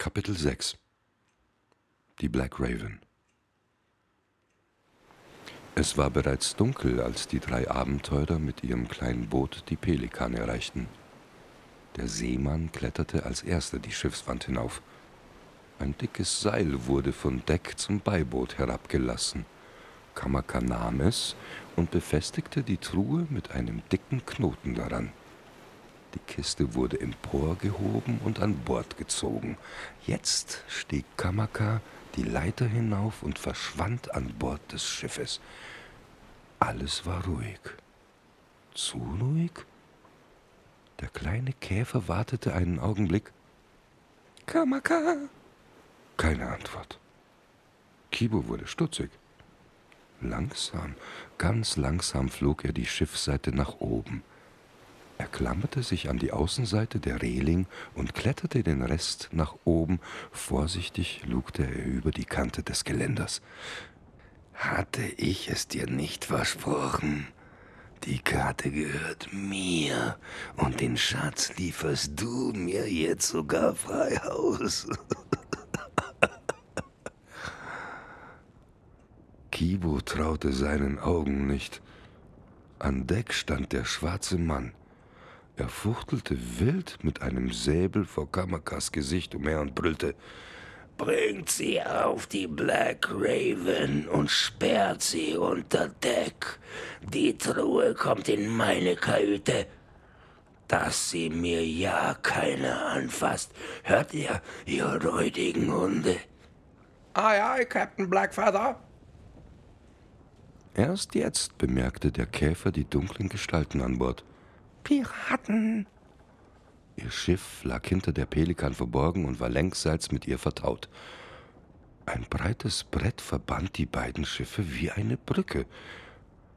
Kapitel 6 Die Black Raven Es war bereits dunkel, als die drei Abenteurer mit ihrem kleinen Boot die Pelikan erreichten. Der Seemann kletterte als erster die Schiffswand hinauf. Ein dickes Seil wurde von Deck zum Beiboot herabgelassen. Kamaka nahm es und befestigte die Truhe mit einem dicken Knoten daran. Die Kiste wurde emporgehoben und an Bord gezogen. Jetzt stieg Kamaka die Leiter hinauf und verschwand an Bord des Schiffes. Alles war ruhig. Zu ruhig? Der kleine Käfer wartete einen Augenblick. Kamaka! Keine Antwort. Kibo wurde stutzig. Langsam, ganz langsam flog er die Schiffsseite nach oben. Er klammerte sich an die Außenseite der Reling und kletterte den Rest nach oben. Vorsichtig lugte er über die Kante des Geländers. Hatte ich es dir nicht versprochen? Die Karte gehört mir und den Schatz lieferst du mir jetzt sogar frei Haus. Kibo traute seinen Augen nicht. An Deck stand der schwarze Mann. Er fuchtelte wild mit einem Säbel vor Kamakas Gesicht umher und brüllte: Bringt sie auf die Black Raven und sperrt sie unter Deck. Die Truhe kommt in meine Kajüte. Dass sie mir ja keiner anfasst. Hört ihr, ihr räudigen Hunde? Aye, aye, Captain Blackfeather. Erst jetzt bemerkte der Käfer die dunklen Gestalten an Bord. Piraten! Ihr Schiff lag hinter der Pelikan verborgen und war längsseits mit ihr vertraut. Ein breites Brett verband die beiden Schiffe wie eine Brücke.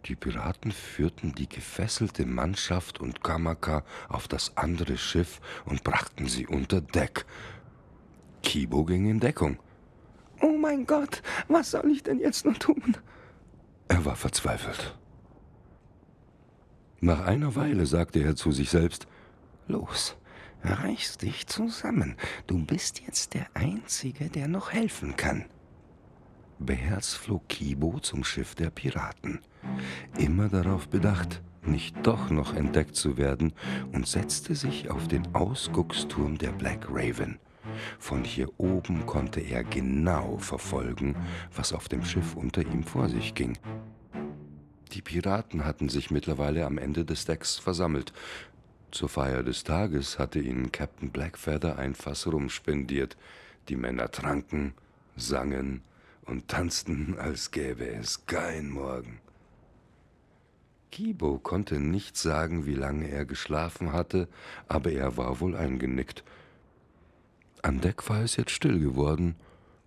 Die Piraten führten die gefesselte Mannschaft und Kamaka auf das andere Schiff und brachten sie unter Deck. Kibo ging in Deckung. Oh mein Gott, was soll ich denn jetzt nur tun? Er war verzweifelt. Nach einer Weile sagte er zu sich selbst, Los, reiß dich zusammen, du bist jetzt der Einzige, der noch helfen kann. Beherzt flog Kibo zum Schiff der Piraten, immer darauf bedacht, nicht doch noch entdeckt zu werden, und setzte sich auf den Ausgucksturm der Black Raven. Von hier oben konnte er genau verfolgen, was auf dem Schiff unter ihm vor sich ging. Die Piraten hatten sich mittlerweile am Ende des Decks versammelt. Zur Feier des Tages hatte ihnen Captain Blackfeather ein Fass rumspendiert. Die Männer tranken, sangen und tanzten, als gäbe es kein Morgen. Kibo konnte nicht sagen, wie lange er geschlafen hatte, aber er war wohl eingenickt. An Deck war es jetzt still geworden,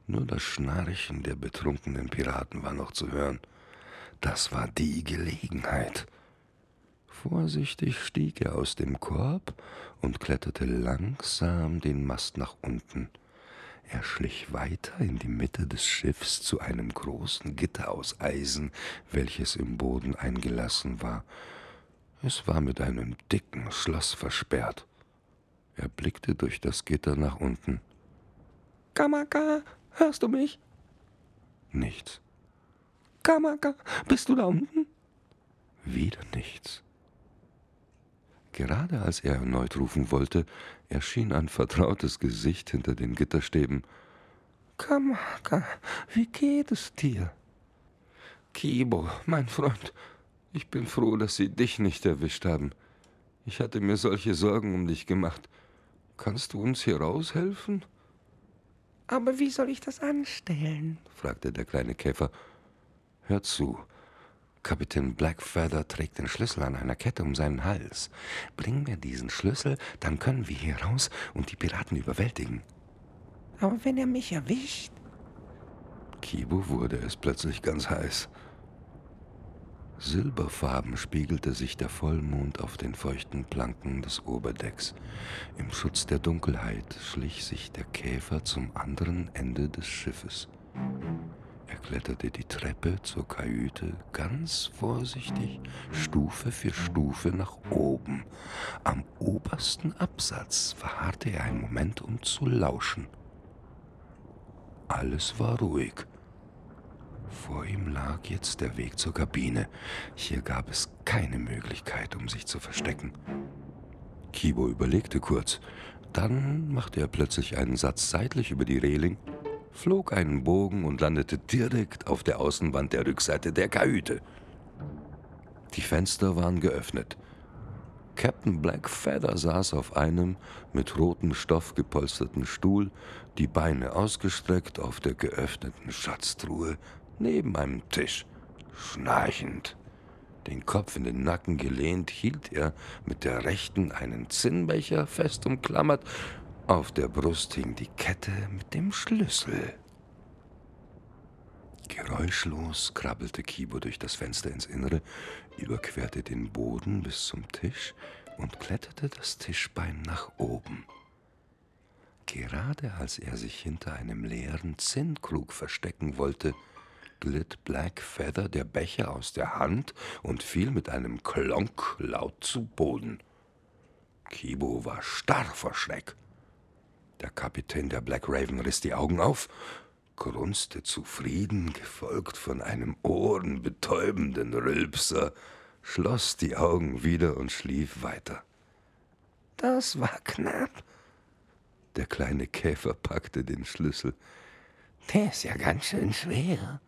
nur das Schnarchen der betrunkenen Piraten war noch zu hören. Das war die Gelegenheit. Vorsichtig stieg er aus dem Korb und kletterte langsam den Mast nach unten. Er schlich weiter in die Mitte des Schiffs zu einem großen Gitter aus Eisen, welches im Boden eingelassen war. Es war mit einem dicken Schloss versperrt. Er blickte durch das Gitter nach unten. Kamaka, hörst du mich? Nichts. Kamaka, bist du da unten? Wieder nichts. Gerade als er erneut rufen wollte, erschien ein vertrautes Gesicht hinter den Gitterstäben. Kamaka, wie geht es dir? Kibo, mein Freund, ich bin froh, dass sie dich nicht erwischt haben. Ich hatte mir solche Sorgen um dich gemacht. Kannst du uns hier raushelfen? Aber wie soll ich das anstellen? fragte der kleine Käfer. Hör zu. Kapitän Blackfeather trägt den Schlüssel an einer Kette um seinen Hals. Bring mir diesen Schlüssel, dann können wir hier raus und die Piraten überwältigen. Aber wenn er mich erwischt? Kibo wurde es plötzlich ganz heiß. Silberfarben spiegelte sich der Vollmond auf den feuchten Planken des Oberdecks. Im Schutz der Dunkelheit schlich sich der Käfer zum anderen Ende des Schiffes. Er kletterte die Treppe zur Kajüte ganz vorsichtig, Stufe für Stufe nach oben. Am obersten Absatz verharrte er einen Moment, um zu lauschen. Alles war ruhig. Vor ihm lag jetzt der Weg zur Kabine. Hier gab es keine Möglichkeit, um sich zu verstecken. Kibo überlegte kurz. Dann machte er plötzlich einen Satz seitlich über die Reling, flog einen Bogen und landete direkt auf der Außenwand der Rückseite der Kajüte. Die Fenster waren geöffnet. Captain Blackfeather saß auf einem mit rotem Stoff gepolsterten Stuhl, die Beine ausgestreckt auf der geöffneten Schatztruhe neben einem Tisch, schnarchend. Den Kopf in den Nacken gelehnt, hielt er mit der rechten einen Zinnbecher fest umklammert. Auf der Brust hing die Kette mit dem Schlüssel. Geräuschlos krabbelte Kibo durch das Fenster ins Innere, überquerte den Boden bis zum Tisch und kletterte das Tischbein nach oben. Gerade als er sich hinter einem leeren Zinnkrug verstecken wollte, glitt Black Feather der Becher aus der Hand und fiel mit einem Klonk laut zu Boden. Kibo war starr vor Schreck. Der Kapitän der Black Raven riss die Augen auf, grunzte zufrieden, gefolgt von einem ohrenbetäubenden Rülpser, schloss die Augen wieder und schlief weiter. Das war knapp. Der kleine Käfer packte den Schlüssel. Der ist ja ganz schön schwer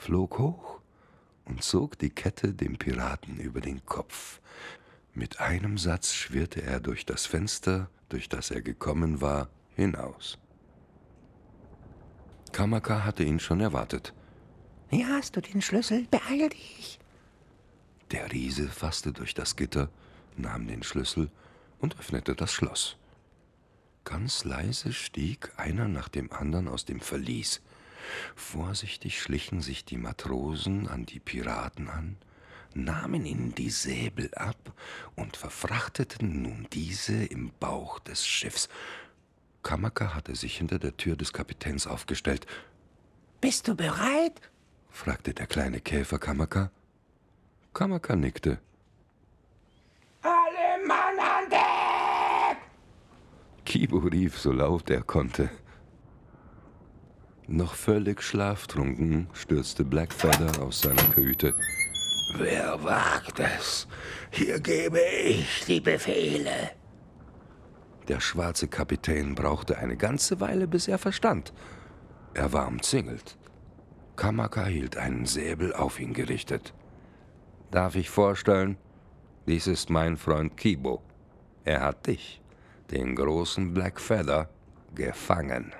flog hoch und zog die Kette dem Piraten über den Kopf. Mit einem Satz schwirrte er durch das Fenster, durch das er gekommen war, hinaus. Kamaka hatte ihn schon erwartet. Hier hast du den Schlüssel, beeil dich. Der Riese fasste durch das Gitter, nahm den Schlüssel und öffnete das Schloss. Ganz leise stieg einer nach dem anderen aus dem Verlies. Vorsichtig schlichen sich die Matrosen an die Piraten an, nahmen ihnen die Säbel ab und verfrachteten nun diese im Bauch des Schiffs. Kamaka hatte sich hinter der Tür des Kapitäns aufgestellt. Bist du bereit? fragte der kleine Käfer Kamaka. Kamaka nickte. Alle Mann an Deck! Kibo rief so laut er konnte. Noch völlig schlaftrunken stürzte Blackfeather aus seiner Kajüte. Wer wagt es? Hier gebe ich die Befehle. Der schwarze Kapitän brauchte eine ganze Weile, bis er verstand. Er war umzingelt. Kamaka hielt einen Säbel auf ihn gerichtet. Darf ich vorstellen? Dies ist mein Freund Kibo. Er hat dich, den großen Blackfeather, gefangen.